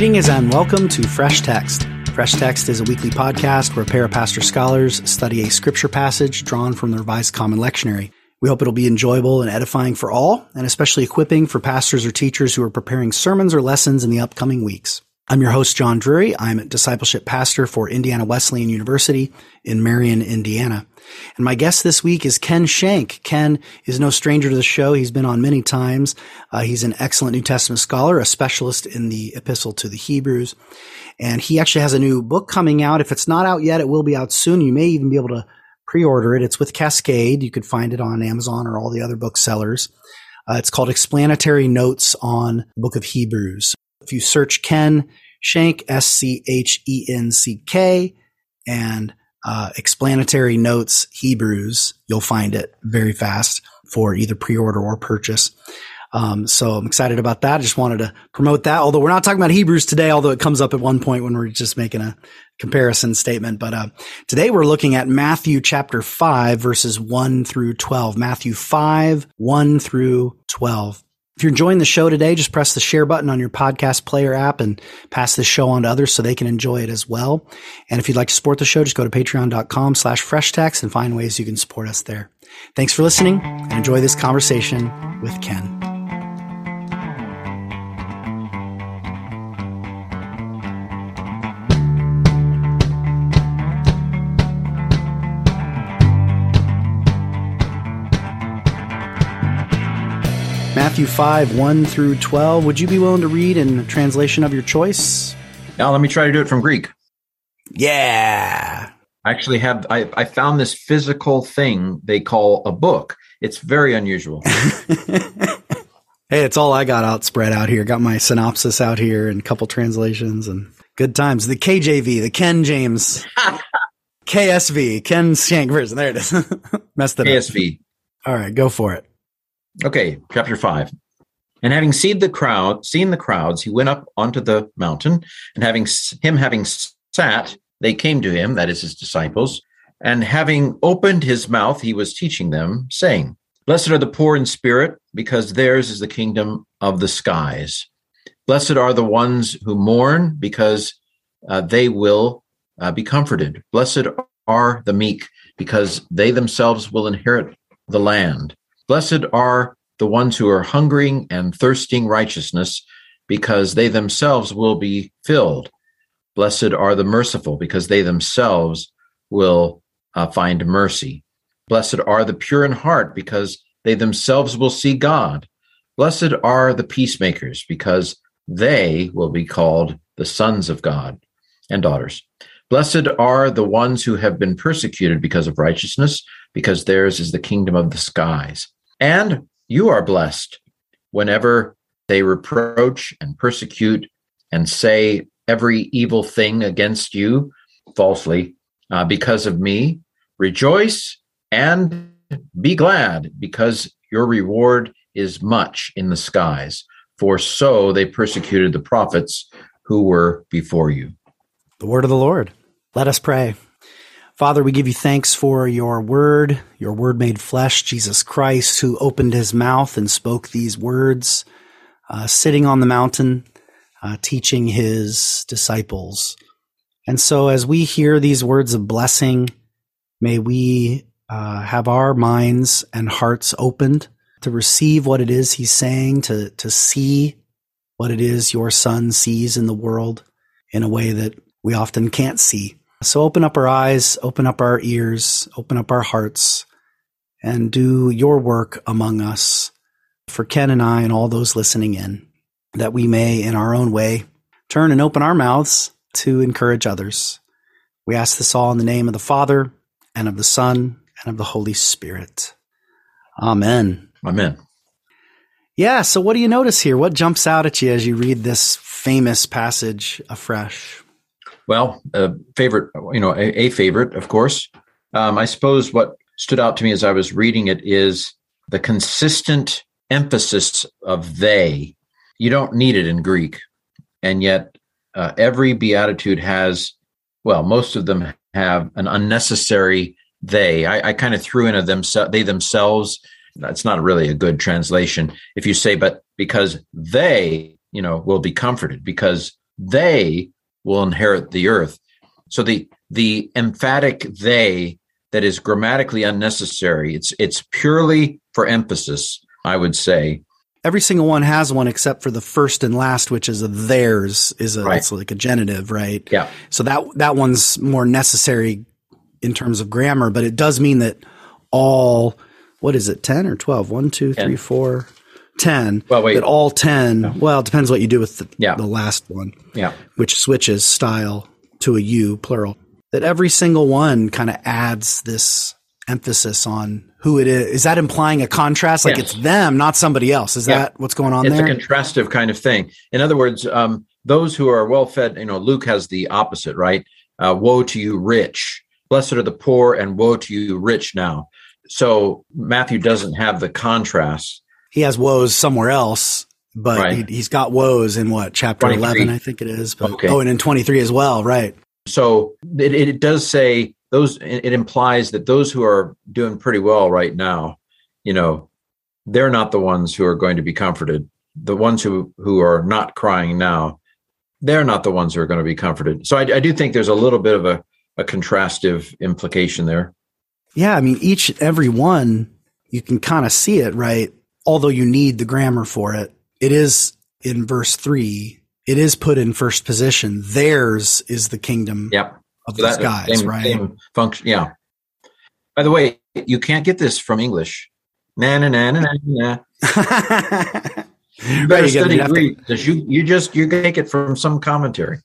Greetings and welcome to Fresh Text. Fresh Text is a weekly podcast where a pair of pastor scholars study a scripture passage drawn from the Revised Common Lectionary. We hope it'll be enjoyable and edifying for all, and especially equipping for pastors or teachers who are preparing sermons or lessons in the upcoming weeks. I'm your host, John Drury. I'm a discipleship pastor for Indiana Wesleyan University in Marion, Indiana. And my guest this week is Ken Schenck. Ken is no stranger to the show. He's been on many times. Uh, he's an excellent New Testament scholar, a specialist in the epistle to the Hebrews. And he actually has a new book coming out. If it's not out yet, it will be out soon. You may even be able to pre-order it. It's with Cascade. You could find it on Amazon or all the other booksellers. Uh, it's called Explanatory Notes on the Book of Hebrews. If you search Ken Schenck, S C H E N C K, and uh, explanatory notes Hebrews, you'll find it very fast for either pre-order or purchase. Um, so I'm excited about that. I just wanted to promote that. Although we're not talking about Hebrews today, although it comes up at one point when we're just making a comparison statement. But uh, today we're looking at Matthew chapter five, verses one through twelve. Matthew five, one through twelve. If you're enjoying the show today, just press the share button on your podcast player app and pass this show on to others so they can enjoy it as well. And if you'd like to support the show, just go to patreon.com slash fresh and find ways you can support us there. Thanks for listening and enjoy this conversation with Ken. Matthew 5, 1 through 12. Would you be willing to read in translation of your choice? Now, let me try to do it from Greek. Yeah. I actually have, I, I found this physical thing they call a book. It's very unusual. hey, it's all I got out spread out here. Got my synopsis out here and a couple translations and good times. The KJV, the Ken James, KSV, Ken Schenck version. There it is. Messed it KSV. up. All right, go for it. Okay, chapter five. And having seen the crowd, seen the crowds, he went up onto the mountain, and having him having sat, they came to him, that is his disciples, and having opened his mouth, he was teaching them, saying, Blessed are the poor in spirit, because theirs is the kingdom of the skies. Blessed are the ones who mourn, because uh, they will uh, be comforted. Blessed are the meek, because they themselves will inherit the land. Blessed are the ones who are hungering and thirsting righteousness, because they themselves will be filled. Blessed are the merciful, because they themselves will uh, find mercy. Blessed are the pure in heart, because they themselves will see God. Blessed are the peacemakers, because they will be called the sons of God and daughters. Blessed are the ones who have been persecuted because of righteousness, because theirs is the kingdom of the skies. And you are blessed whenever they reproach and persecute and say every evil thing against you falsely uh, because of me. Rejoice and be glad because your reward is much in the skies. For so they persecuted the prophets who were before you. The word of the Lord. Let us pray. Father, we give you thanks for your word, your word made flesh, Jesus Christ, who opened his mouth and spoke these words, uh, sitting on the mountain, uh, teaching his disciples. And so as we hear these words of blessing, may we uh, have our minds and hearts opened to receive what it is he's saying, to, to see what it is your son sees in the world in a way that we often can't see. So open up our eyes, open up our ears, open up our hearts, and do your work among us for Ken and I and all those listening in, that we may, in our own way, turn and open our mouths to encourage others. We ask this all in the name of the Father, and of the Son, and of the Holy Spirit. Amen. Amen. Yeah, so what do you notice here? What jumps out at you as you read this famous passage afresh? Well, a favorite, you know, a, a favorite, of course. Um, I suppose what stood out to me as I was reading it is the consistent emphasis of they. You don't need it in Greek. And yet, uh, every beatitude has, well, most of them have an unnecessary they. I, I kind of threw in a them, they themselves. That's not really a good translation. If you say, but because they, you know, will be comforted, because they will inherit the earth. So the the emphatic they that is grammatically unnecessary. It's it's purely for emphasis, I would say. Every single one has one except for the first and last, which is a theirs, is a Right. it's like a genitive, right? Yeah. So that that one's more necessary in terms of grammar, but it does mean that all what is it, ten or twelve? One, two, three, four, ten. Well, wait. That all ten. Well, it depends what you do with the, Yeah. the last one, Yeah. which switches style to a U plural. That every single one kind of adds this emphasis on who it is. Is that implying a contrast? Like Yes. it's them, not somebody else. Is Yeah. that what's going on it's there? a contrastive kind of thing. In other words, um, those who are well fed, you know, Luke has the opposite, right? Uh, woe to you, rich. Blessed are the poor, and woe to you, rich now. So Matthew doesn't have the contrast. He has woes somewhere else, but Right. he, he's got woes in what chapter 23. 11, I think it is. But, Okay. Oh, and in 23 as well. Right. So it, it does say those, it it implies that those who are doing pretty well right now, you know, they're not the ones who are going to be comforted. The ones who, who are not crying now, they're not the ones who are going to be comforted. So I, I do think there's a little bit of a, a contrastive implication there. Yeah. I mean, each every one, you can kind of see it, right? Although you need the grammar for it. It is in verse three. It is put in first position. Theirs is the kingdom Yep. of So that guys, same, right? same function. Yeah. By the way, you can't get this from English. Na na na na na. na. You better you gotta- study you to- Greek because you you just you take it from some commentary.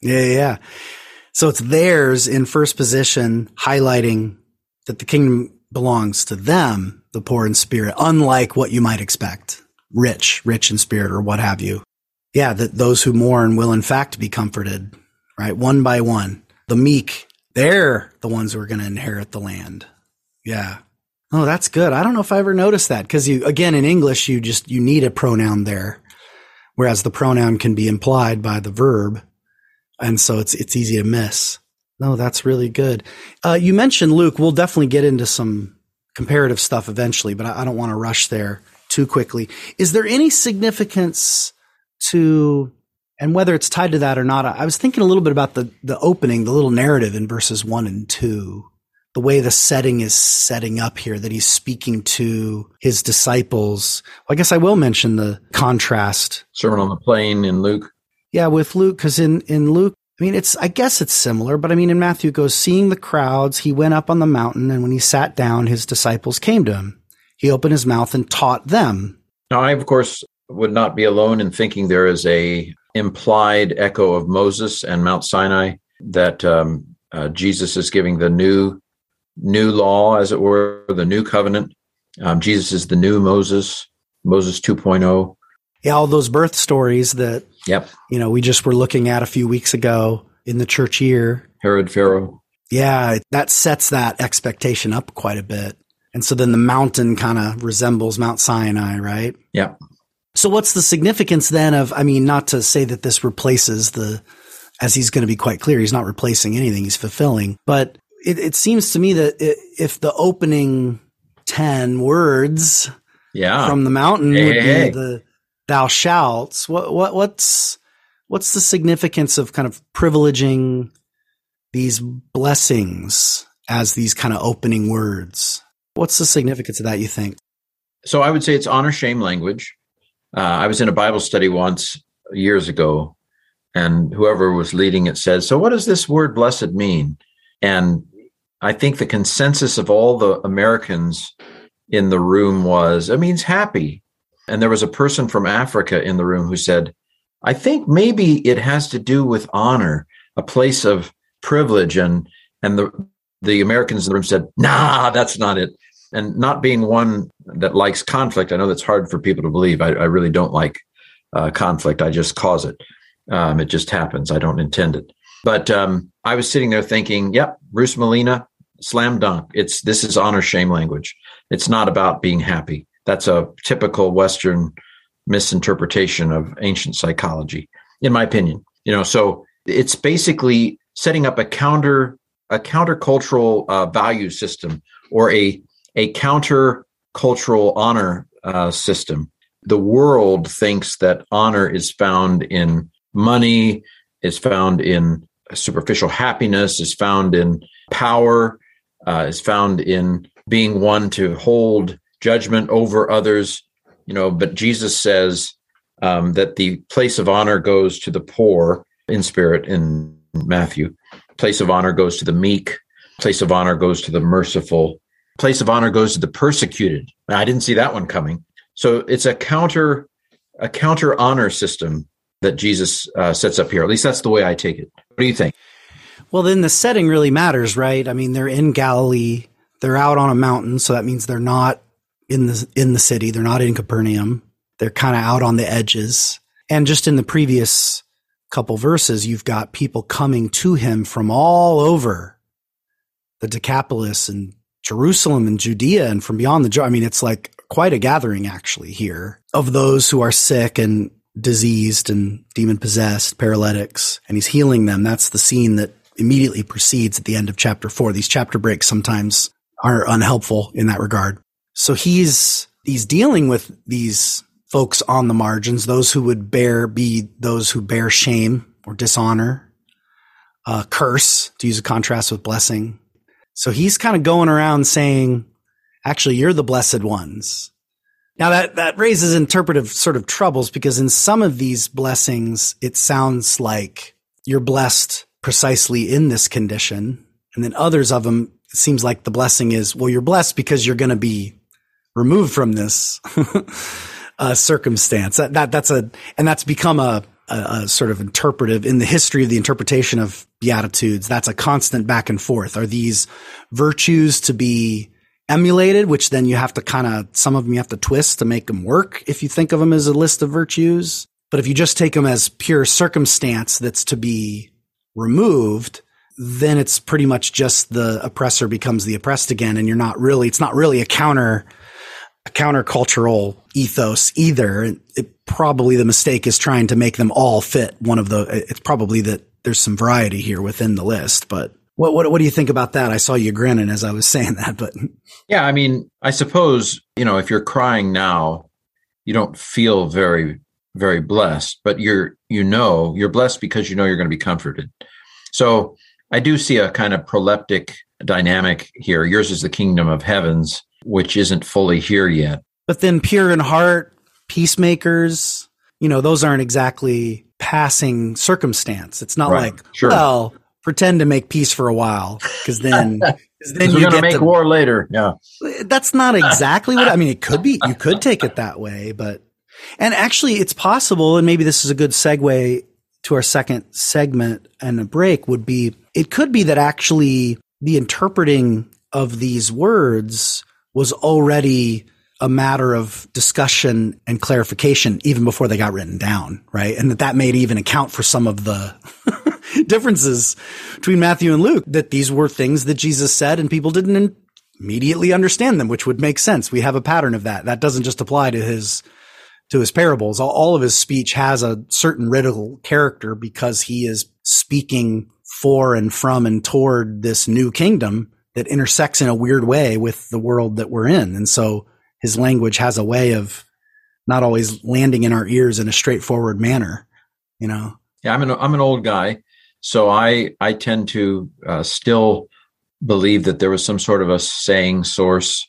Yeah, yeah. So it's theirs in first position, highlighting that the kingdom belongs to them, the poor in spirit, unlike what you might expect. Rich, rich in spirit or what have you. Yeah, that those who mourn will in fact be comforted, right? One by one. The meek, they're the ones who are going to inherit the land. Yeah. Oh, that's good. I don't know if I ever noticed that because you, again, in English, you just, you need a pronoun there. Whereas the pronoun can be implied by the verb and so it's it's easy to miss. No, that's really good. Uh, you mentioned Luke. We'll definitely get into some comparative stuff eventually, but I, I don't want to rush there too quickly. Is there any significance to, and whether it's tied to that or not? I, was thinking a little bit about the the opening, the little narrative in verses one and two. The way the setting is setting up here, that he's speaking to his disciples. Well, I guess I will mention the contrast Sermon on the Plain in Luke. yeah, with Luke, because in, in Luke, I mean, it's, I guess it's similar, but I mean, in Matthew goes, seeing the crowds, he went up on the mountain, and when he sat down, his disciples came to him. He opened his mouth and taught them. Now, I of course would not be alone in thinking there is a implied echo of Moses and Mount Sinai that um, uh, Jesus is giving the new new law, as it were, the new covenant. Um, Jesus is the new Moses, Moses oh. 2.0. Yeah, all those birth stories that, Yep, you know, we just were looking at a few weeks ago in the church year. Herod Pharaoh. Yeah, that sets that expectation up quite a bit. And so then the mountain kind of resembles Mount Sinai, right? Yep. So what's the significance then of, I mean, not to say that this replaces the, as he's going to be quite clear, he's not replacing anything, he's fulfilling. But it, it seems to me that i if the opening 10 words Yeah. from the mountain Hey, would hey, be hey. the thou shalt, what, what, what's, what's the significance of kind of privileging these blessings as these kind of opening words? What's the significance of that, you think? So I would say it's honor shame language. Uh, I was in a Bible study once years ago, and whoever was leading it said, So, what does this word blessed mean? And I think the consensus of all the Americans in the room was it means happy. And there was a person from Africa in the room who said, I think maybe it has to do with honor, a place of privilege. And, and the, the Americans in the room said, Nah, that's not it and not being one that likes conflict, I know that's hard for people to believe. I, I really don't like uh, conflict. I just cause it. Um, it just happens. I don't intend it. But um, I was sitting there thinking, yep, Bruce Malina, slam dunk. It's this is honor shame language. It's not about being happy. That's a typical Western misinterpretation of ancient psychology, in my opinion. You know, so it's basically setting up a counter a countercultural uh, value system or a a counter cultural honor uh, system. The world thinks that honor is found in money, is found in superficial happiness, is found in power, uh, is found in being one to hold judgment over others. You know, but Jesus says um, that the place of honor goes to the poor in spirit in Matthew. Place of honor goes to the meek. Place of honor goes to the merciful. Place of honor goes to the persecuted. I didn't see that one coming. So it's a counter a counter honor system that Jesus uh, sets up here. At least that's the way I take it. What do you think? Well, then the setting really matters, right? I mean, they're in Galilee. They're out on a mountain, so that means they're not in the in the city. They're not in Capernaum. They're kind of out on the edges. And just in the previous couple verses, you've got people coming to him from all over the Decapolis and Jerusalem and Judea and from beyond the I mean, it's like quite a gathering actually here of those who are sick and diseased and demon possessed, paralytics, and he's healing them. That's the scene that immediately precedes at the end of chapter four. These chapter breaks sometimes are unhelpful in that regard. So he's, he's dealing with these folks on the margins, those who would bear, be those who bear shame or dishonor, uh, curse, to use a contrast with blessing. So he's kind of going around saying, actually, you're the blessed ones. Now that, that raises interpretive sort of troubles because in some of these blessings, it sounds like you're blessed precisely in this condition. And then others of them, it seems like the blessing is, well, you're blessed because you're going to be removed from this uh, circumstance. That, that, that's a, and that's become a, a, a, sort of interpretive in the history of the interpretation of beatitudes. That's a constant back and forth. Are these virtues to be emulated, which then you have to kind of, some of them you have to twist to make them work if you think of them as a list of virtues. But if you just take them as pure circumstance that's to be removed, then it's pretty much just the oppressor becomes the oppressed again. And you're not really, it's not really a counter, a countercultural ethos either. It, probably the mistake is trying to make them all fit one of the, it's probably that there's some variety here within the list, but what, what, what do you think about that? I saw you grinning as I was saying that, but yeah, I mean, I suppose, you know, if you're crying now, you don't feel very, very blessed, but you're, you know, you're blessed because you know you're going to be comforted. So I do see a kind of proleptic dynamic here. Yours is the kingdom of heavens, which isn't fully here yet. But then pure in heart, peacemakers, you know, those aren't exactly passing circumstance. It's not right. like, sure. well, pretend to make peace for a while because then then you're going to make war later. Yeah, that's not exactly what I mean. It could be you could take it that way, but and actually, it's possible, and maybe this is a good segue to our second segment and a break. Would be it could be that actually the interpreting of these words was already a matter of discussion and clarification even before they got written down, right? And that that made even account for some of the differences between Matthew and Luke, that these were things that Jesus said and people didn't immediately understand them, which would make sense. We have a pattern of that. That doesn't just apply to his, to his parables. All of his speech has a certain riddle character because he is speaking for and from and toward this new kingdom that intersects in a weird way with the world that we're in. And so his language has a way of not always landing in our ears in a straightforward manner, you know? Yeah, I'm an, I'm an old guy. So I, I tend to uh, still believe that there was some sort of a saying source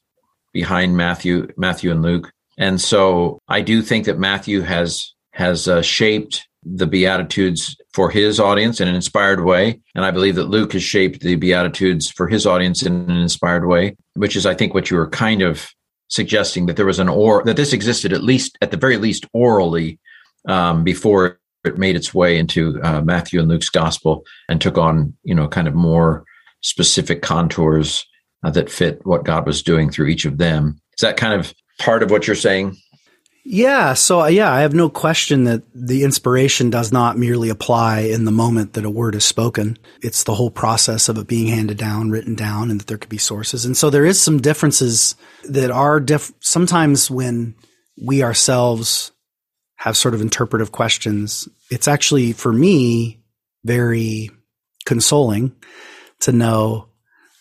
behind Matthew, Matthew and Luke. And so I do think that Matthew has, has uh, shaped the Beatitudes for his audience in an inspired way. And I believe that Luke has shaped the Beatitudes for his audience in an inspired way, which is, I think, what you were kind of suggesting that there was an or that this existed at least at the very least orally um, before it made its way into uh, Matthew and Luke's gospel and took on you know kind of more specific contours uh, that fit what God was doing through each of them. Is that kind of part of what you're saying? Yeah. So, uh, yeah, I have no question that the inspiration does not merely apply in the moment that a word is spoken. It's the whole process of it being handed down, written down, and that there could be sources. And so there is some differences that are diff- sometimes when we ourselves have sort of interpretive questions, it's actually for me very consoling to know,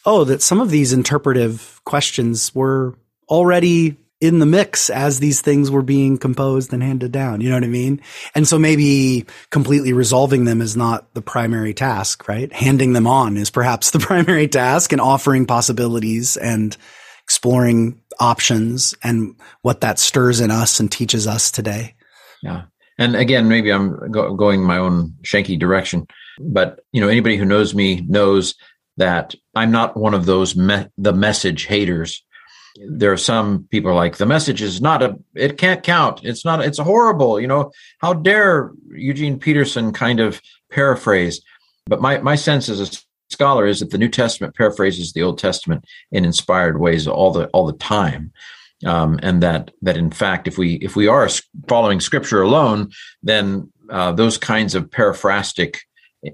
oh, that some of these interpretive questions were already in the mix as these things were being composed and handed down. You know what I mean? And so maybe completely resolving them is not the primary task, right? Handing them on is perhaps the primary task and offering possibilities and exploring options and what that stirs in us and teaches us today. Yeah. And again, maybe I'm go- going my own shanky direction, but you know, anybody who knows me knows that I'm not one of those me- the message haters there are some people like the message is not a it can't count. It's not it's horrible. You know how dare eugene peterson kind of paraphrase? But my my sense as a scholar is that the new testament paraphrases the old testament in inspired ways all the all the time. Um, and that that in fact if we if we are following scripture alone then uh, those kinds of paraphrastic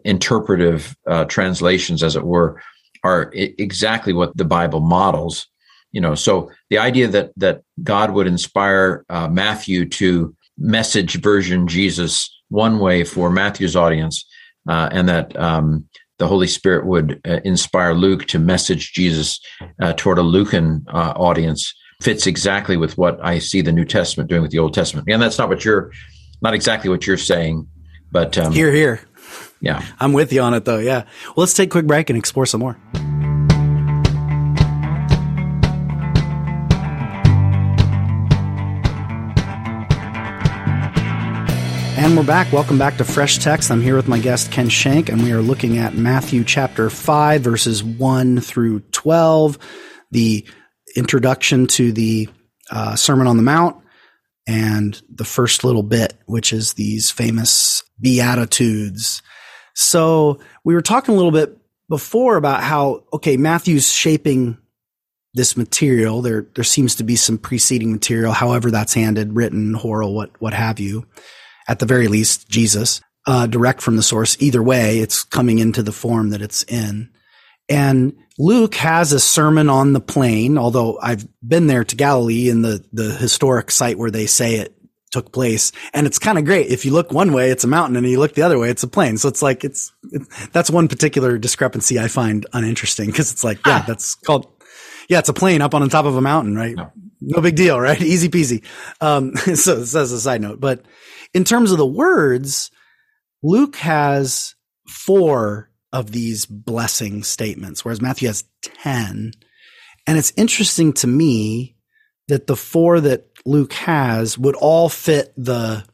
interpretive uh, translations as it were are exactly what the bible models you know so the idea that that god would inspire uh, matthew to message version jesus one way for matthew's audience uh, and that um, the holy spirit would uh, inspire luke to message jesus uh, toward a lucan uh, audience fits exactly with what i see the new testament doing with the old testament. And that's not what you're not exactly what you're saying but um, here here. Yeah. I'm with you on it though. Yeah. Well let's take a quick break and explore some more And we're back. Welcome back to Fresh Text. I'm here with my guest, Ken Schenck, and we are looking at Matthew chapter 5, verses 1 through 12, the introduction to the uh, Sermon on the Mount, and the first little bit, which is these famous Beatitudes. So we were talking a little bit before about how, okay, Matthew's shaping this material. There, there seems to be some preceding material, however that's handed, written, oral, what, what have you at the very least, Jesus, uh, direct from the source. Either way, it's coming into the form that it's in. And Luke has a sermon on the plain, although I've been there to Galilee in the, the historic site where they say it took place. And it's kind of great. If you look one way, it's a mountain and you look the other way, it's a plain. So it's like, it's, it, that's one particular discrepancy I find uninteresting because it's like, yeah, ah. that's called, yeah, it's a plain up on the top of a mountain, right? No, no big deal, right? Easy peasy. Um, so as a side note, but in terms of the words, Luke has four of these blessing statements, whereas Matthew has 10. And it's interesting to me that the four that Luke has would all fit the,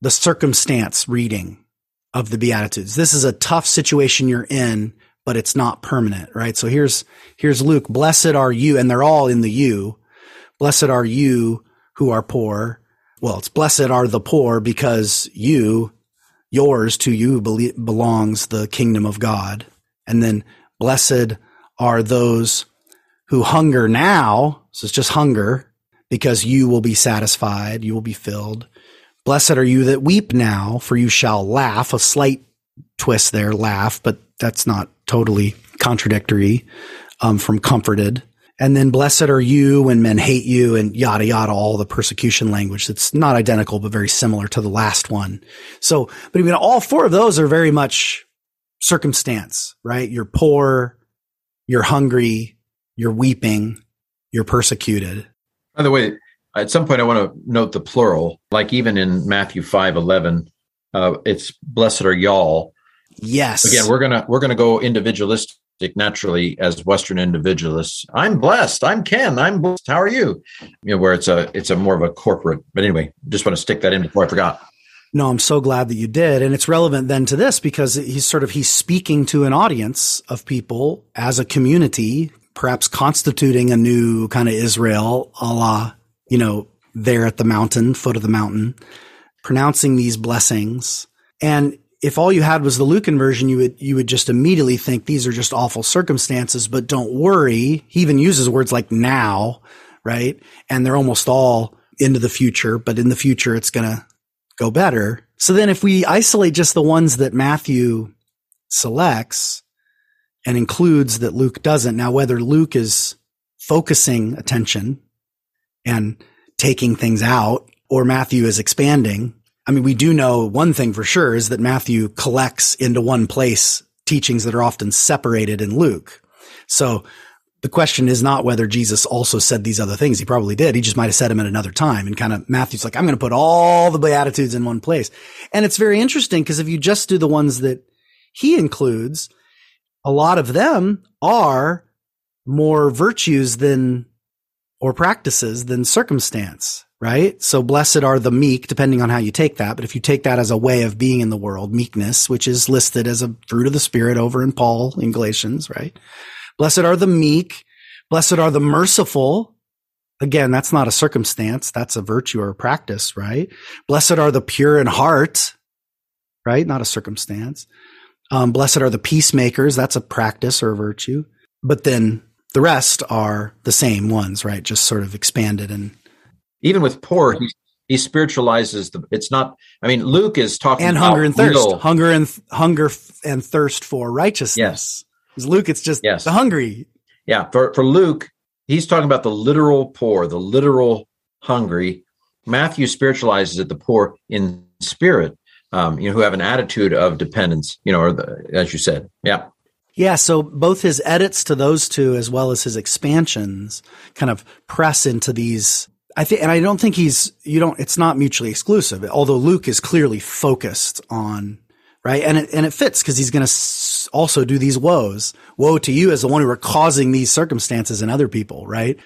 the circumstance reading of the Beatitudes. This is a tough situation you're in, but it's not permanent, right? So here's, here's Luke. Blessed are you, and they're all in the you. Blessed are you who are poor well, it's blessed are the poor because you, yours to you belongs the kingdom of God. And then blessed are those who hunger now. So it's just hunger because you will be satisfied. You will be filled. Blessed are you that weep now, for you shall laugh. A slight twist there, laugh, but that's not totally contradictory um, from comforted. And then blessed are you when men hate you and yada yada, all the persecution language. That's not identical, but very similar to the last one. So, but mean, all four of those are very much circumstance, right? You're poor, you're hungry, you're weeping, you're persecuted. By the way, at some point I want to note the plural, like even in Matthew 5, 11, uh, it's blessed are y'all. Yes. Again, we're gonna we're gonna go individualistic naturally as Western individualists. I'm blessed. I'm Ken. I'm blessed. How are you? You know, where it's a it's a more of a corporate. But anyway, just want to stick that in before I forgot. No, I'm so glad that you did. And it's relevant then to this because he's sort of he's speaking to an audience of people as a community, perhaps constituting a new kind of Israel a la, you know, there at the mountain, foot of the mountain, pronouncing these blessings. And if all you had was the Lucan version, you would you would just immediately think these are just awful circumstances. But don't worry. He even uses words like now, right? And they're almost all into the future. But in the future, it's going to go better. So then, if we isolate just the ones that Matthew selects and includes that Luke doesn't, now whether Luke is focusing attention and taking things out, or Matthew is expanding I mean, we do know one thing for sure is that Matthew collects into one place teachings that are often separated in Luke. So the question is not whether Jesus also said these other things. He probably did. He just might have said them at another time. And kind of Matthew's like, I'm going to put all the Beatitudes in one place. And it's very interesting because if you just do the ones that he includes, a lot of them are more virtues than or practices than circumstance, right? So blessed are the meek, depending on how you take that. But if you take that as a way of being in the world, meekness, which is listed as a fruit of the spirit over in Paul in Galatians, right? Blessed are the meek. Blessed are the merciful. Again, that's not a circumstance. That's a virtue or a practice, right? Blessed are the pure in heart, right? Not a circumstance. Um, blessed are the peacemakers. That's a practice or a virtue. But then the rest are the same ones, right? Just sort of expanded and even with poor, he, he spiritualizes the. It's not. I mean, Luke is talking and hunger and thirst, real, hunger and hunger and thirst for righteousness. Yes, because Luke, it's just yes. the hungry. Yeah, for for Luke, he's talking about the literal poor, the literal hungry. Matthew spiritualizes it the poor in spirit, um, you know, who have an attitude of dependence, you know, or the, as you said, yeah. Yeah, so both his edits to those two as well as his expansions kind of press into these I think, and I don't think he's, you don't, it's not mutually exclusive, although Luke is clearly focused on, right? And it, and it fits because he's going to also do these woes. Woe to you as the one who are causing these circumstances in other people, right?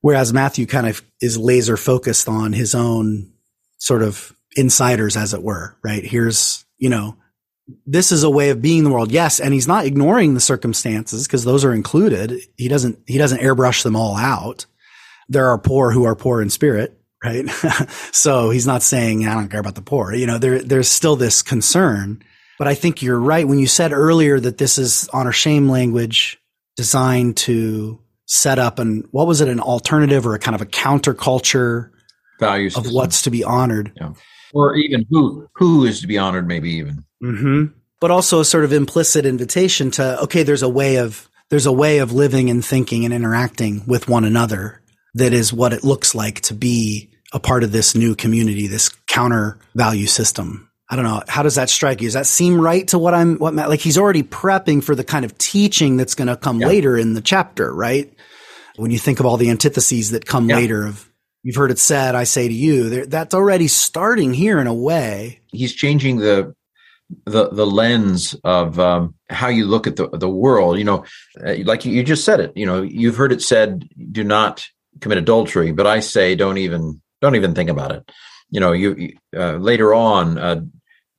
Whereas Matthew kind of is laser focused on his own sort of insiders, as it were, right? Here's, you know, this is a way of being in the world. Yes. And he's not ignoring the circumstances because those are included. He doesn't, he doesn't airbrush them all out. There are poor who are poor in spirit, right? so he's not saying, I don't care about the poor. You know, there, there's still this concern. But I think you're right when you said earlier that this is honor shame language designed to set up and what was it, an alternative or a kind of a counterculture values of what's to be honored. Yeah. Or even who who is to be honored, maybe even. Mm-hmm. But also a sort of implicit invitation to okay, there's a way of there's a way of living and thinking and interacting with one another that is what it looks like to be a part of this new community, this counter value system. I don't know. How does that strike you? Does that seem right to what I'm, what, like he's already prepping for the kind of teaching that's going to come yeah. later in the chapter, right? When you think of all the antitheses that come yeah. later of, you've heard it said, I say to you, that's already starting here in a way. He's changing the the the lens of um, how you look at the the world. You know, uh, like you just said it. You know, you've heard it said, "Do not commit adultery," but I say, don't even don't even think about it. You know, you uh, later on, uh,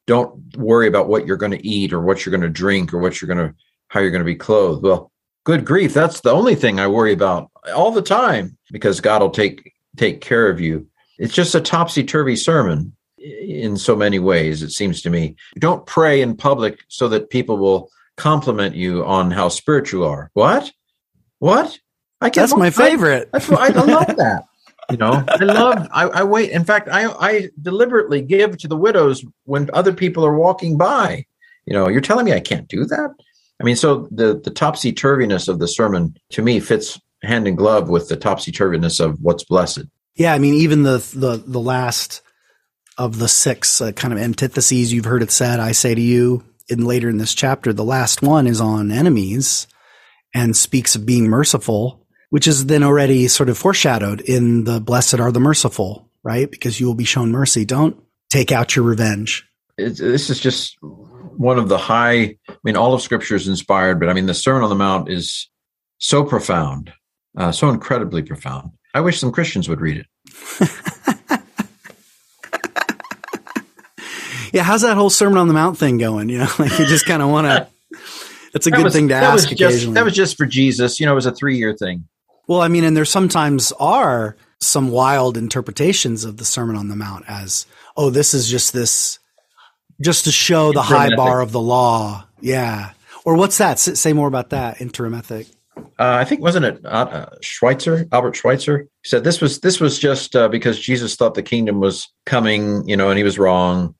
don't worry about what you're going to eat or what you're going to drink or what you're going to how you're going to be clothed. Well, good grief, that's the only thing I worry about all the time because God will take take care of you. It's just a topsy turvy sermon in so many ways, it seems to me. Don't pray in public so that people will compliment you on how spiritual you are. What? What? I can, That's my favorite. I, that's what, I love that. You know, I love. I, I wait. In fact, I I deliberately give to the widows when other people are walking by. You know, you're telling me I can't do that. I mean, so the the topsy turviness of the sermon to me fits hand in glove with the topsy turviness of what's blessed. Yeah, I mean, even the the the last of the six uh, kind of antitheses you've heard it said, I say to you, in later in this chapter, the last one is on enemies and speaks of being merciful, which is then already sort of foreshadowed in the blessed are the merciful, right? Because you will be shown mercy. Don't take out your revenge. It's, this is just one of the high, I mean, all of scripture is inspired, but I mean, the Sermon on the Mount is so profound, uh, so incredibly profound. I wish some Christians would read it. yeah, how's that whole Sermon on the Mount thing going? You know, like you just kind of want to. It's a that good was, thing to ask occasionally. Just, that was just for Jesus. You know, it was a three-year thing. Well, I mean, and there sometimes are some wild interpretations of the Sermon on the Mount as, oh, this is just this, just to show the high bar of the law. Yeah. Or what's that? say more about that interim ethic. Uh, I think wasn't it uh, uh, Schweitzer, Albert Schweitzer said this was this was just uh, because Jesus thought the kingdom was coming, you know, and he was wrong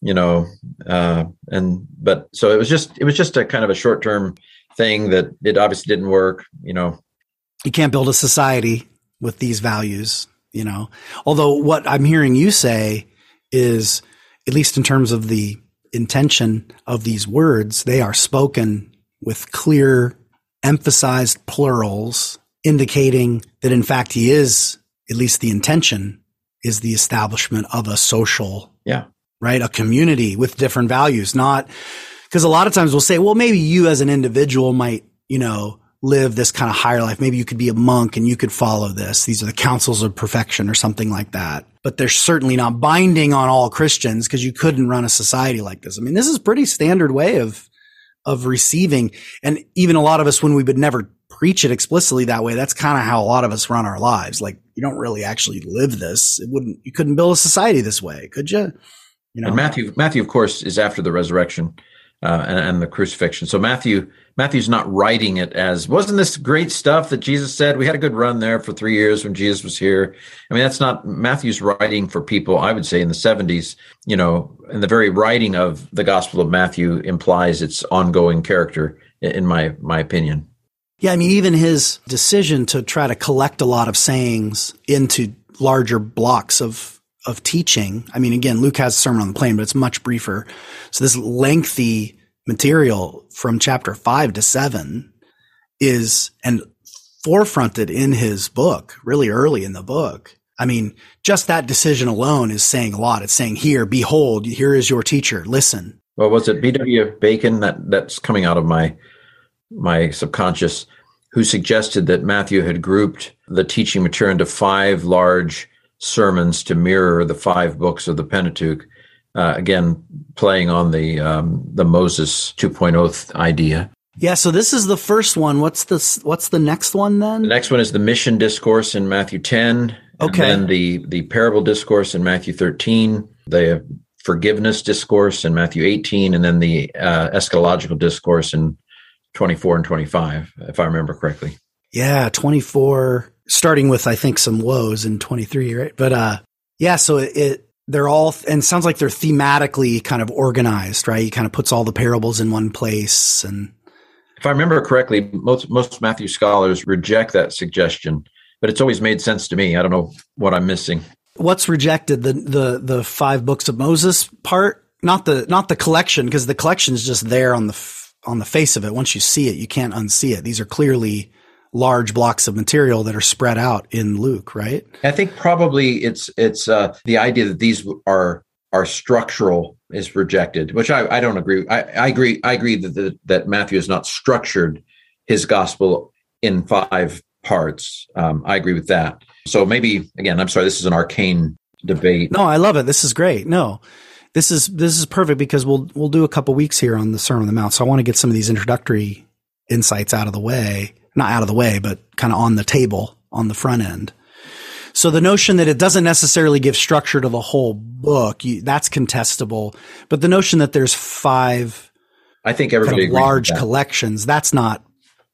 you know uh, and but so it was just it was just a kind of a short term thing that it obviously didn't work you know you can't build a society with these values you know although what i'm hearing you say is at least in terms of the intention of these words they are spoken with clear emphasized plurals, indicating that in fact he is, at least the intention is the establishment of a social, yeah, right? A community with different values, not because a lot of times we'll say, well, maybe you as an individual might, you know, live this kind of higher life. Maybe you could be a monk and you could follow this. These are the counsels of perfection or something like that. But they're certainly not binding on all Christians because you couldn't run a society like this. I mean, this is pretty standard way of, of receiving. And even a lot of us, when we would never preach it explicitly that way, that's kind of how a lot of us run our lives. Like you don't really actually live this. It wouldn't, you couldn't build a society this way, could you? You know, and Matthew, Matthew, of course, is after the resurrection uh, and, and, the crucifixion. So Matthew Matthew's not writing it as wasn't this great stuff that Jesus said? We had a good run there for three years when Jesus was here. I mean, that's not Matthew's writing for people. I would say in the seventies. You know, and the very writing of the Gospel of Matthew implies its ongoing character, in my my opinion. Yeah, I mean, even his decision to try to collect a lot of sayings into larger blocks of of teaching. I mean, again, Luke has a sermon on the plain, but it's much briefer. So this lengthy material from chapter five to seven is and forefronted in his book really early in the book. I mean, just that decision alone is saying a lot. It's saying, here, behold, here is your teacher. Listen. Well, was it B.W. Bacon that that's coming out of my my subconscious, who suggested that Matthew had grouped the teaching material into five large sermons to mirror the five books of the Pentateuch. Uh, again, playing on the um, the Moses 2.0 idea. Yeah, so this is the first one. What's the what's the next one then? The next one is the mission discourse in Matthew 10. Okay. And then the the parable discourse in Matthew 13, the forgiveness discourse in Matthew 18, and then the uh, eschatological discourse in 24 and 25, if I remember correctly. Yeah, 24 starting with I think some woes in 23, right? But uh yeah, so it, it they're all and sounds like they're thematically kind of organized, right? He kind of puts all the parables in one place and if I remember correctly, most most Matthew scholars reject that suggestion, but it's always made sense to me. I don't know what I'm missing. What's rejected the the the five books of Moses part, not the not the collection because the collection is just there on the on the face of it. Once you see it, you can't unsee it. These are clearly large blocks of material that are spread out in Luke, right? I think probably it's it's uh, the idea that these are are structural is rejected, which I, I don't agree. I, I agree. I agree that the, that Matthew has not structured his gospel in five parts. Um, I agree with that. So maybe again, I'm sorry. This is an arcane debate. No, I love it. This is great. No, this is this is perfect because we'll we'll do a couple weeks here on the Sermon on the Mount. So I want to get some of these introductory insights out of the way not out of the way, but kind of on the table on the front end. So the notion that it doesn't necessarily give structure to the whole book, you, that's contestable. But the notion that there's five, I think everybody kind of large that. collections, that's not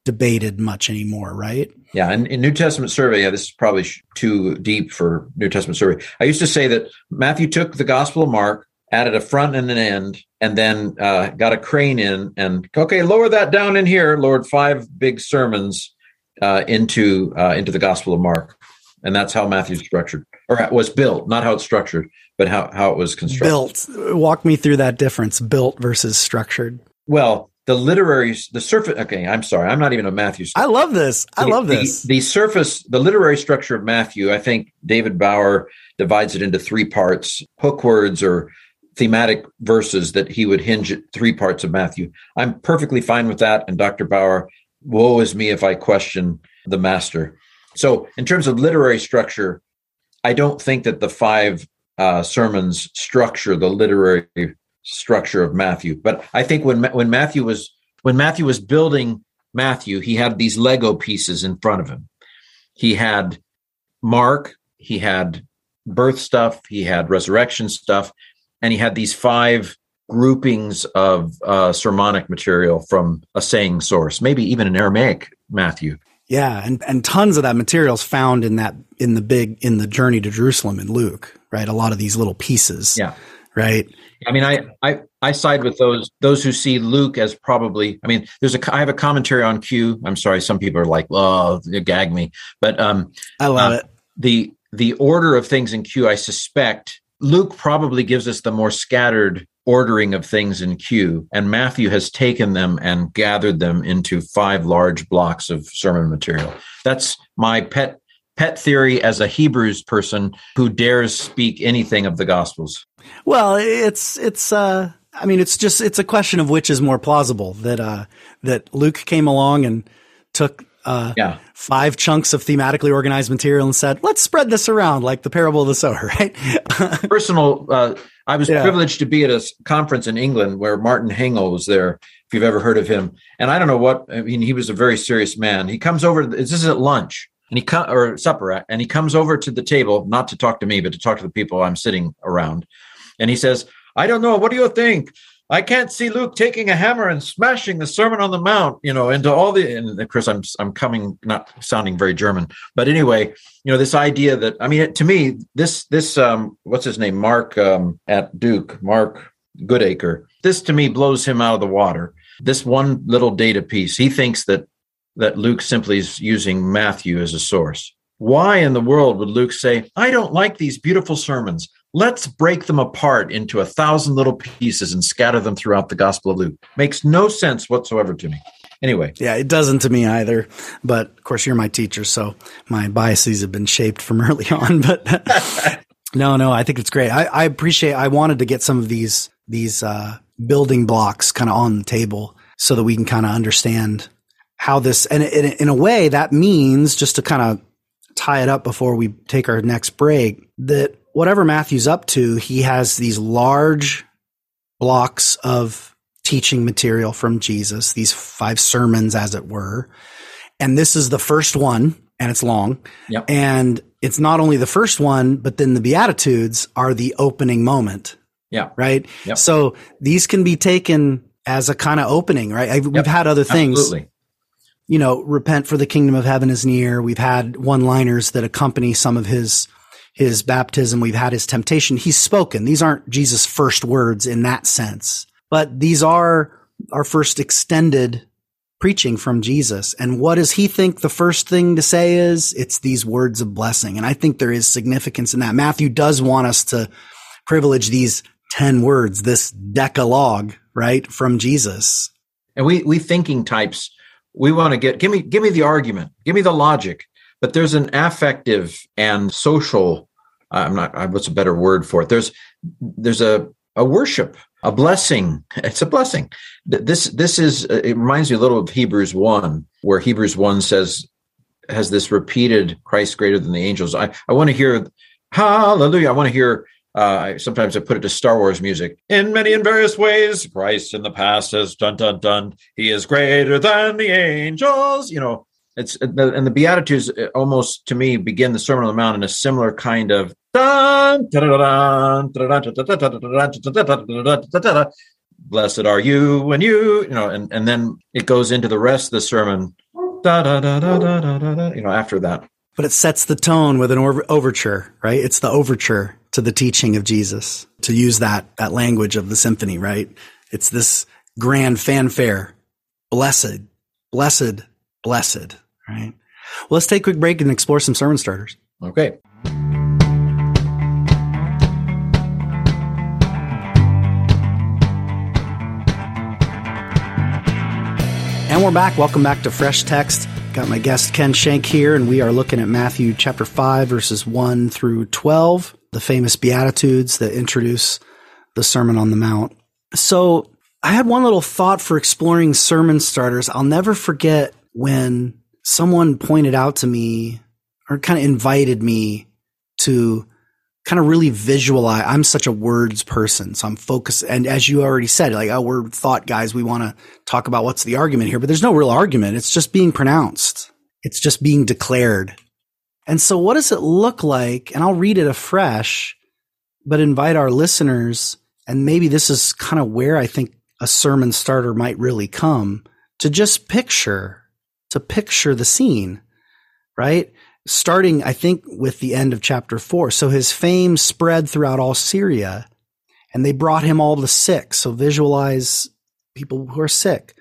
debated much anymore, right? Yeah, and in New Testament survey, yeah, this is probably too deep for New Testament survey. I used to say that Matthew took the Gospel of Mark, added a front and an end, and then uh, got a crane in and okay, lower that down in here. Lowered five big sermons uh, into uh, into the Gospel of Mark, and that's how Matthew's structured or was built. Not how it's structured, but how how it was constructed. Built. Walk me through that difference: built versus structured. Well, the literary the surface okay i'm sorry i'm not even a matthew i love this i the, love this the, the, surface the literary structure of matthew i think david bauer divides it into three parts hook words or thematic verses that he would hinge at three parts of Matthew. I'm perfectly fine with that. And Dr. Bauer, woe is me if I question the master. So, in terms of literary structure, I don't think that the five uh, sermons structure the literary structure of Matthew. But I think when when Matthew was when Matthew was building Matthew, he had these Lego pieces in front of him. He had Mark, he had birth stuff, he had resurrection stuff, and he had these five groupings of uh, sermonic material from a saying source, maybe even an Aramaic Matthew. Yeah, and and tons of that material is found in that in the big in the journey to Jerusalem in Luke, right? A lot of these little pieces. Yeah. Right. I mean, I, I I side with those those who see Luke as probably. I mean, there's a I have a commentary on Q. I'm sorry, some people are like, "Oh, gag me," but um, I love uh, it. The the order of things in Q, I suspect, Luke probably gives us the more scattered ordering of things in Q, and Matthew has taken them and gathered them into five large blocks of sermon material. That's my pet pet theory as a Hebrews person who dares speak anything of the Gospels. Well, it's it's uh I mean it's just it's a question of which is more plausible that uh that Luke came along and took uh, yeah. five chunks of thematically organized material and said, let's spread this around like the parable of the sower, right? Personal, uh, I was yeah. privileged to be at a conference in England where Martin Hengel was there, if you've ever heard of him. And I don't know what, I mean, he was a very serious man. He comes over, this is at lunch and he come or supper, and he comes over to the table, not to talk to me, but to talk to the people I'm sitting around. And he says, I don't know, what do you think? I can't see Luke taking a hammer and smashing the Sermon on the Mount, you know, into all the. And of course, I'm I'm coming not sounding very German, but anyway, you know, this idea that I mean, to me, this this um, what's his name, Mark um, at Duke, Mark Goodacre. This to me blows him out of the water. This one little data piece, he thinks that that Luke simply is using Matthew as a source. Why in the world would Luke say, I don't like these beautiful sermons? Let's break them apart into a thousand little pieces and scatter them throughout the Gospel of Luke. Makes no sense whatsoever to me. Anyway. Yeah, it doesn't to me either. But of course, you're my teacher, so my biases have been shaped from early on. But no, no, I think it's great. I, I, appreciate. I wanted to get some of these these uh, building blocks kind of on the table so that we can kind of understand how this. And in, in a way, that means just to kind of tie it up before we take our next break that whatever Matthew's up to, he has these large blocks of teaching material from Jesus, these five sermons, as it were. And this is the first one, and it's long. Yep. And it's not only the first one, but then the Beatitudes are the opening moment. Yeah. Right. Yep. So these can be taken as a kind of opening, right? We've had other things. Absolutely. You know, repent for the kingdom of heaven is near. We've had one liners that accompany some of his his baptism, we've had his temptation. He's spoken. These aren't Jesus' first words in that sense, but these are our first extended preaching from Jesus. And what does he think the first thing to say is? It's these words of blessing. And I think there is significance in that. Matthew does want us to privilege these 10 words, this decalogue, right, from Jesus. And we, we thinking types, we want to get, give me, give me the argument, give me the logic but there's an affective and social uh, i'm not uh, what's a better word for it there's there's a a worship a blessing it's a blessing this this is uh, it reminds me a little of hebrews 1 where hebrews 1 says has this repeated christ greater than the angels i i want to hear hallelujah i want to hear uh, sometimes I put it to Star Wars music. In many and various ways, Christ in the past has done, done, done. He is greater than the angels. You know, it's uh, and the Beatitudes uh, almost to me begin the Sermon on the Mount in a similar kind of blessed are you when you you know and and then it goes into the rest of the sermon you know after that. But it sets the tone with an overture right? It's the overture to the teaching of Jesus to use that that language of the symphony right? It's this grand fanfare blessed blessed blessed right? Well, let's take a quick break and explore some sermon starters. Okay. And we're back. Welcome back to Fresh Text. Got my guest Ken Schenck here, and we are looking at Matthew chapter 5, verses 1 through 12, the famous Beatitudes that introduce the Sermon on the Mount. So I had one little thought for exploring sermon starters. I'll never forget when someone pointed out to me or kind of invited me to kind of really visualize. I'm such a words person, so I'm focused. And as you already said, like, oh, we're thought guys. We want to talk about what's the argument here, but there's no real argument. It's just being pronounced. It's just being declared. And so what does it look like? And I'll read it afresh, but invite our listeners. And maybe this is kind of where I think a sermon starter might really come to just picture to picture the scene, right? Starting, I think, with the end of chapter four. So his fame spread throughout all Syria and they brought him all the sick. So visualize people who are sick.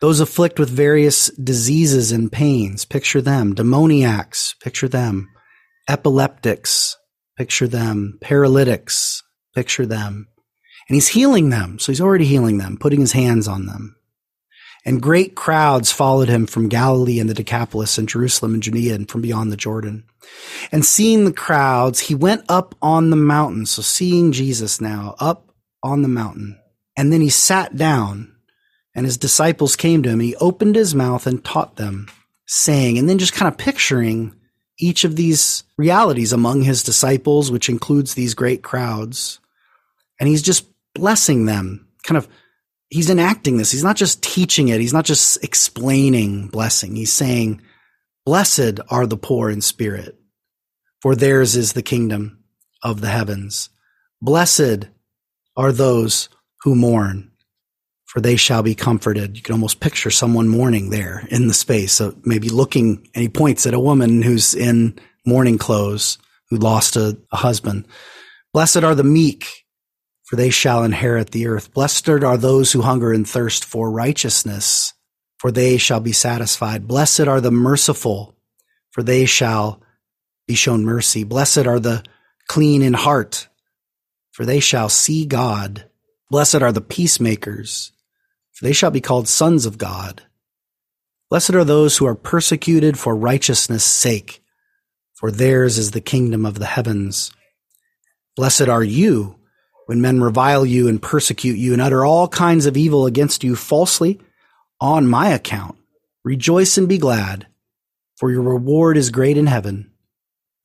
Those afflict with various diseases and pains, picture them. Demoniacs, picture them. Epileptics, picture them. Paralytics, Picture them. And he's healing them. So he's already healing them, putting his hands on them. And great crowds followed him from Galilee and the Decapolis and Jerusalem and Judea and from beyond the Jordan. And seeing the crowds, he went up on the mountain. So seeing Jesus now up on the mountain. And then he sat down and his disciples came to him. He opened his mouth and taught them, saying, and then just kind of picturing each of these realities among his disciples, which includes these great crowds. And he's just blessing them, kind of, he's enacting this. He's not just teaching it. He's not just explaining blessing. He's saying, blessed are the poor in spirit, for theirs is the kingdom of the heavens. Blessed are those who mourn, for they shall be comforted. You can almost picture someone mourning there in the space. So maybe looking, and he points at a woman who's in mourning clothes who lost a, a husband. Blessed are the meek, for they shall inherit the earth. Blessed are those who hunger and thirst for righteousness, for they shall be satisfied. Blessed are the merciful, for they shall be shown mercy. Blessed are the clean in heart, for they shall see God. Blessed are the peacemakers, for they shall be called sons of God. Blessed are those who are persecuted for righteousness' sake, for theirs is the kingdom of the heavens. Blessed are you when men revile you and persecute you and utter all kinds of evil against you falsely on my account. Rejoice and be glad, for your reward is great in heaven.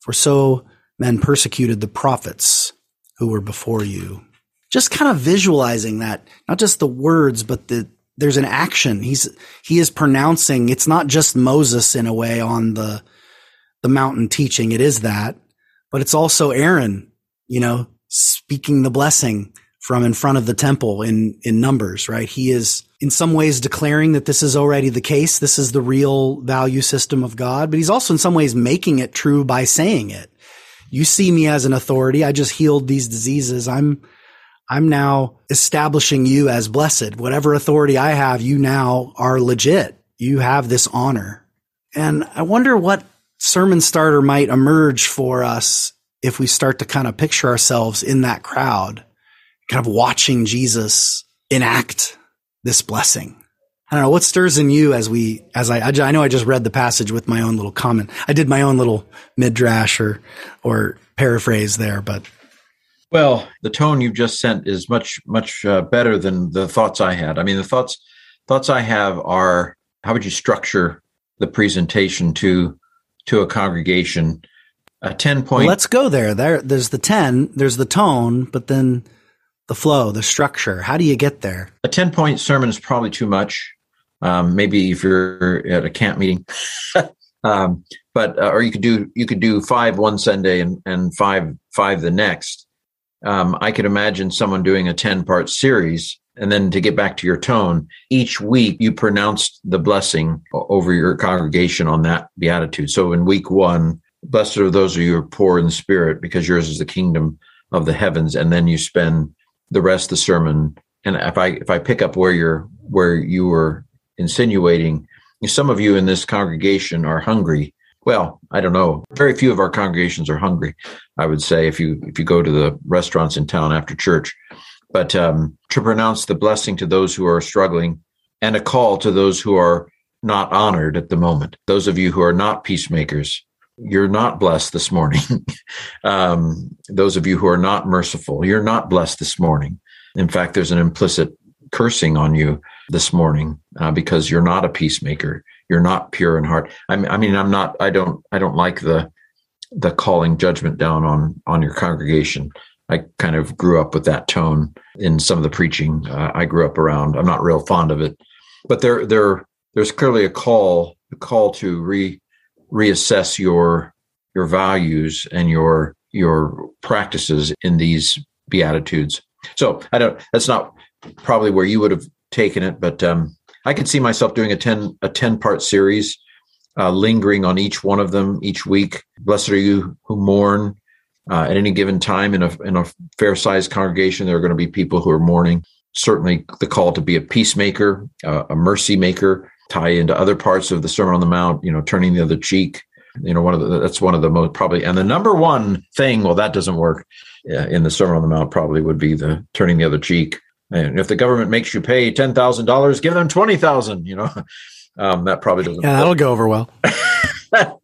For so men persecuted the prophets who were before you. Just kind of visualizing that, not just the words, but the, there's an action. He's, he is pronouncing, it's not just Moses in a way on the, the mountain teaching. It is that, but it's also Aaron, you know, speaking the blessing from in front of the temple in, in numbers, right? He is in some ways declaring that this is already the case. This is the real value system of God, but he's also in some ways making it true by saying it. You see me as an authority. I just healed these diseases. I'm, I'm now establishing you as blessed. Whatever authority I have, you now are legit. You have this honor. And I wonder what sermon starter might emerge for us if we start to kind of picture ourselves in that crowd, kind of watching Jesus enact this blessing. I don't know what stirs in you as we, as I, I know I just read the passage with my own little comment. I did my own little midrash or, or paraphrase there, but. Well, the tone you've just sent is much, much uh, better than the thoughts I had. I mean, the thoughts, thoughts I have are how would you structure the presentation to, to a congregation? A 10 point. Well, let's go there. There, there's the 10, there's the tone, but then the flow, the structure. How do you get there? A 10 point sermon is probably too much. Um, maybe if you're at a camp meeting, um, but uh, or you could do you could do five one Sunday and and five five the next. Um, I could imagine someone doing a ten part series, and then to get back to your tone, each week you pronounced the blessing over your congregation on that beatitude. So in week one, blessed are those of you who are poor in spirit, because yours is the kingdom of the heavens, and then you spend the rest of the sermon. And if I if I pick up where you're where you were insinuating some of you in this congregation are hungry. Well, I don't know. Very few of our congregations are hungry. I would say if you if you go to the restaurants in town after church, but um, to pronounce the blessing to those who are struggling and a call to those who are not honored at the moment. Those of you who are not peacemakers, you're not blessed this morning. um, those of you who are not merciful, you're not blessed this morning. In fact, there's an implicit cursing on you this morning uh, because you're not a peacemaker. You're not pure in heart. I mean, I mean, I'm not. I don't. I don't like the the calling judgment down on on your congregation. I kind of grew up with that tone in some of the preaching uh, I grew up around. I'm not real fond of it, but there there there's clearly a call a call to re reassess your your values and your your practices in these beatitudes. So I don't. That's not probably where you would have taken it, but um, I could see myself doing a ten a ten part series, uh, lingering on each one of them each week. Blessed are you who mourn. Uh, at any given time in a in a fair sized congregation, there are going to be people who are mourning. Certainly, the call to be a peacemaker, uh, a mercy maker, tie into other parts of the Sermon on the Mount. You know, turning the other cheek. You know, one of the that's one of the most probably and the number one thing. Well, that doesn't work. yeah, in the Sermon on the Mount probably would be the turning the other cheek. And if the government makes you pay ten thousand dollars, give them twenty thousand. You know, um, that probably doesn't. Yeah, that'll go over well.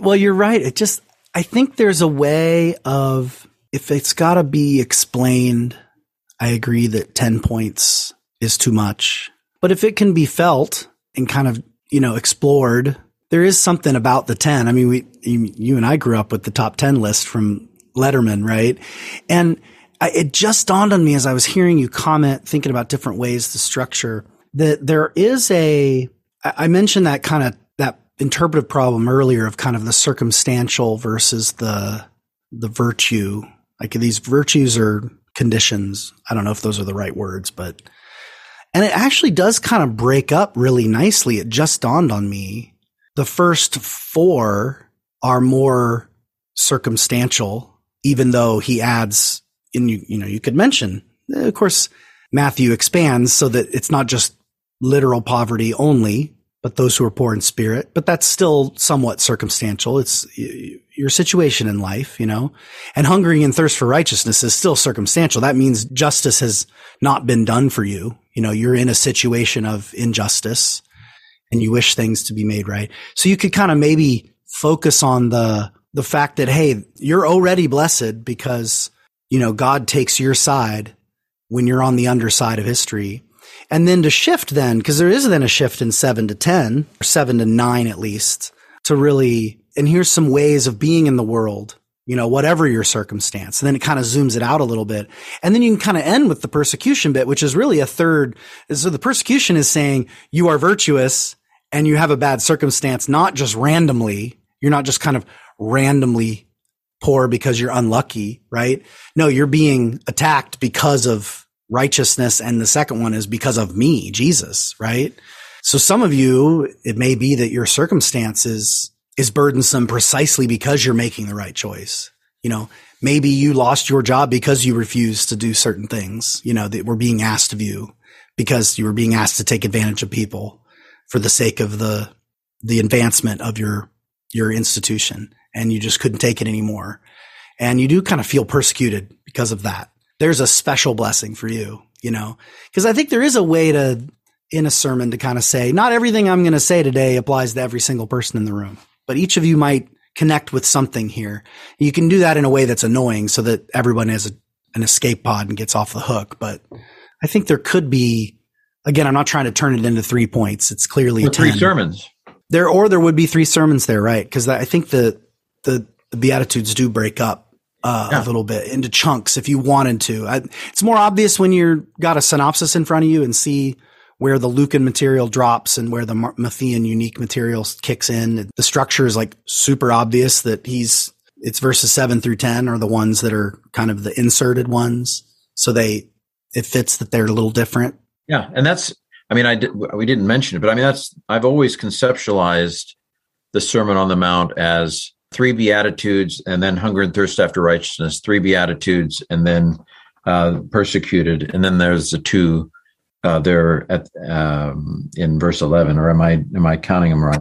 well, you're right. It just, I think there's a way of if it's got to be explained. I agree that ten points is too much, but if it can be felt and kind of you know explored, there is something about the ten. I mean, we you, and I grew up with the top ten list from Letterman, right? And I, it just dawned on me as I was hearing you comment, thinking about different ways to structure that there is a, I mentioned that kind of, that interpretive problem earlier of kind of the circumstantial versus the, the virtue. Like these virtues are conditions. I don't know if those are the right words, but, and it actually does kind of break up really nicely. It just dawned on me. The first four are more circumstantial, even though he adds and you, you know, you could mention, eh, of course, Matthew expands so that it's not just literal poverty only, but those who are poor in spirit. But that's still somewhat circumstantial. It's your situation in life, you know, and hungering and thirst for righteousness is still circumstantial. That means justice has not been done for you. You know, you're in a situation of injustice and you wish things to be made right. So you could kind of maybe focus on the, the fact that, hey, you're already blessed because you know, God takes your side when you're on the underside of history. And then to shift then, because there is then a shift in seven to 10 or seven to nine at least to really, and here's some ways of being in the world, you know, whatever your circumstance. And then it kind of zooms it out a little bit. And then you can kind of end with the persecution bit, which is really a third. So the persecution is saying you are virtuous and you have a bad circumstance, not just randomly. You're not just kind of randomly poor because you're unlucky, right? No, you're being attacked because of righteousness. And the second one is because of me, Jesus, right? So some of you, it may be that your circumstances is burdensome precisely because you're making the right choice. You know, maybe you lost your job because you refused to do certain things, you know, that were being asked of you because you were being asked to take advantage of people for the sake of the, the advancement of your, your institution and you just couldn't take it anymore. And you do kind of feel persecuted because of that. There's a special blessing for you, you know, because I think there is a way to, in a sermon to kind of say, not everything I'm going to say today applies to every single person in the room, but each of you might connect with something here. You can do that in a way that's annoying so that everyone has a, an escape pod and gets off the hook. But I think there could be, again, I'm not trying to turn it into three points. It's clearly three sermons there, or there would be three sermons there, right? Because I think the the, the Beatitudes do break up uh, yeah. a little bit into chunks if you wanted to. I, it's more obvious when you've got a synopsis in front of you and see where the Lucan material drops and where the Matthean unique material kicks in. The structure is like super obvious that he's, it's verses seven through 10 are the ones that are kind of the inserted ones. So they, it fits that they're a little different. Yeah. And that's, I mean, I did, we didn't mention it, but I mean, that's, I've always conceptualized the Sermon on the Mount as three beatitudes and then hunger and thirst after righteousness three beatitudes and then uh, persecuted and then there's the two uh, there at um, in verse 11 or am i am i counting them right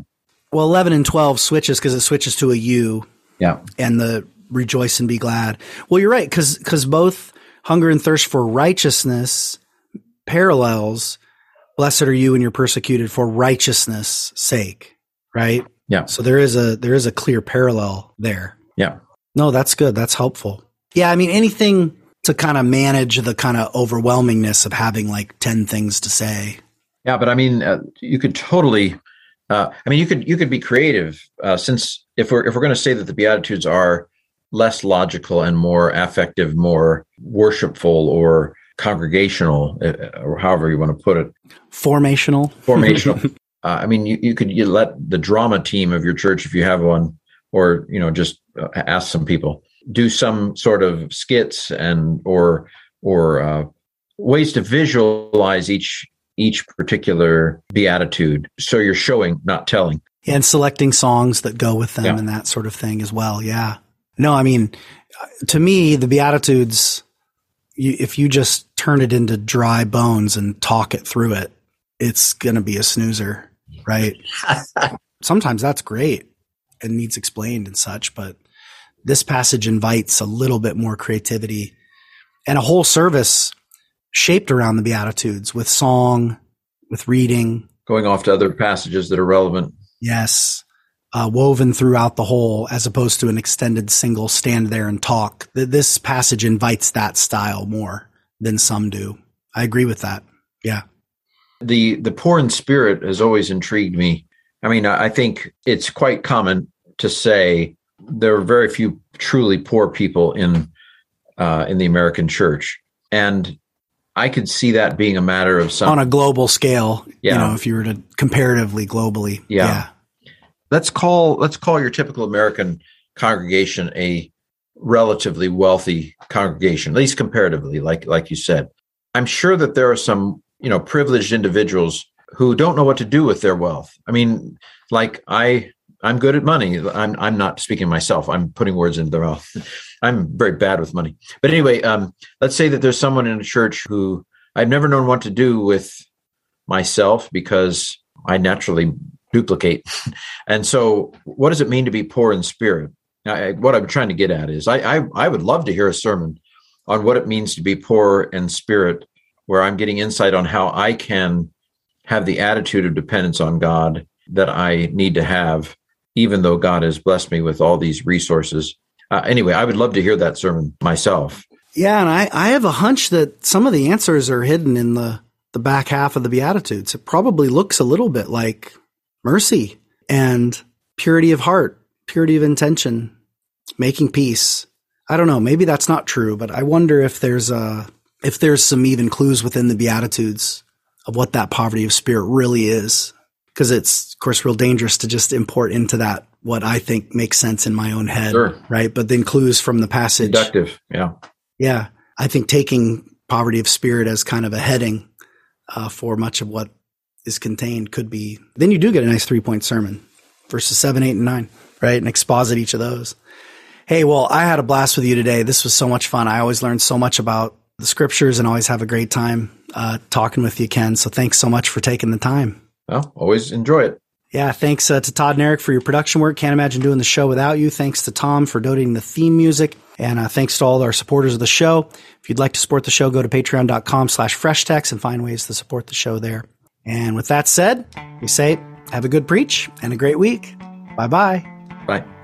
well 11 and 12 switches because it switches to a u yeah and the rejoice and be glad well you're right because because both hunger and thirst for righteousness parallels blessed are you when you're persecuted for righteousness sake right yeah. So there is a there is a clear parallel there. Yeah. No, that's good. That's helpful. Yeah, I mean anything to kind of manage the kind of overwhelmingness of having like 10 things to say. Yeah, but I mean uh, you could totally uh, I mean you could you could be creative uh, since if we're if we're going to say that the beatitudes are less logical and more affective, more worshipful or congregational uh, or however you want to put it. Formational. Formational. uh, I mean, you, you could you let the drama team of your church, if you have one, or you know, just uh, ask some people do some sort of skits and or or uh, ways to visualize each each particular beatitude. So you're showing, not telling, and selecting songs that go with them yeah. and that sort of thing as well. Yeah. No, I mean, to me, the beatitudes. You, if you just turn it into dry bones and talk it through it, it's going to be a snoozer right? Sometimes that's great and needs explained and such, but this passage invites a little bit more creativity and a whole service shaped around the Beatitudes with song, with reading. Going off to other passages that are relevant. Yes. Uh, woven throughout the whole as opposed to an extended single stand there and talk. This passage invites that style more than some do. I agree with that. Yeah. The the poor in spirit has always intrigued me. I mean, I think it's quite common to say there are very few truly poor people in uh, in the American church, and I could see that being a matter of some on a global scale. Yeah. You know, if you were to comparatively globally. Yeah. yeah. Let's call let's call your typical American congregation a relatively wealthy congregation, at least comparatively, like like you said. I'm sure that there are some, you know, privileged individuals who don't know what to do with their wealth. I mean, like I I'm good at money. I'm I'm not speaking myself. I'm putting words into their mouth. I'm very bad with money. But anyway, um, let's say that there's someone in a church who I've never known what to do with myself because I naturally duplicate. and so, what does it mean to be poor in spirit? I, what I'm trying to get at is I, I I would love to hear a sermon on what it means to be poor in spirit, where I'm getting insight on how I can have the attitude of dependence on God that I need to have even though God has blessed me with all these resources. Uh, anyway, I would love to hear that sermon myself. Yeah, and I, I have a hunch that some of the answers are hidden in the, the back half of the Beatitudes. It probably looks a little bit like mercy and purity of heart, purity of intention, making peace. I don't know. Maybe that's not true, but I wonder if there's a if there's some even clues within the Beatitudes of what that poverty of spirit really is because it's of course real dangerous to just import into that what I think makes sense in my own head, sure. right? But then clues from the passage, deductive, yeah, yeah. I think taking poverty of spirit as kind of a heading uh, for much of what is contained could be. Then you do get a nice three point sermon, verses seven, eight, and nine, right, and exposit each of those. Hey, well, I had a blast with you today. This was so much fun. I always learn so much about the scriptures and always have a great time uh, talking with you, Ken. So thanks so much for taking the time. Well, always enjoy it. Yeah, thanks uh, to Todd and Eric for your production work. Can't imagine doing the show without you. Thanks to Tom for donating the theme music. And uh, thanks to all our supporters of the show. If you'd like to support the show, go to patreon.com slash freshtext and find ways to support the show there. And with that said, we say have a good preach and a great week. Bye-bye. Bye.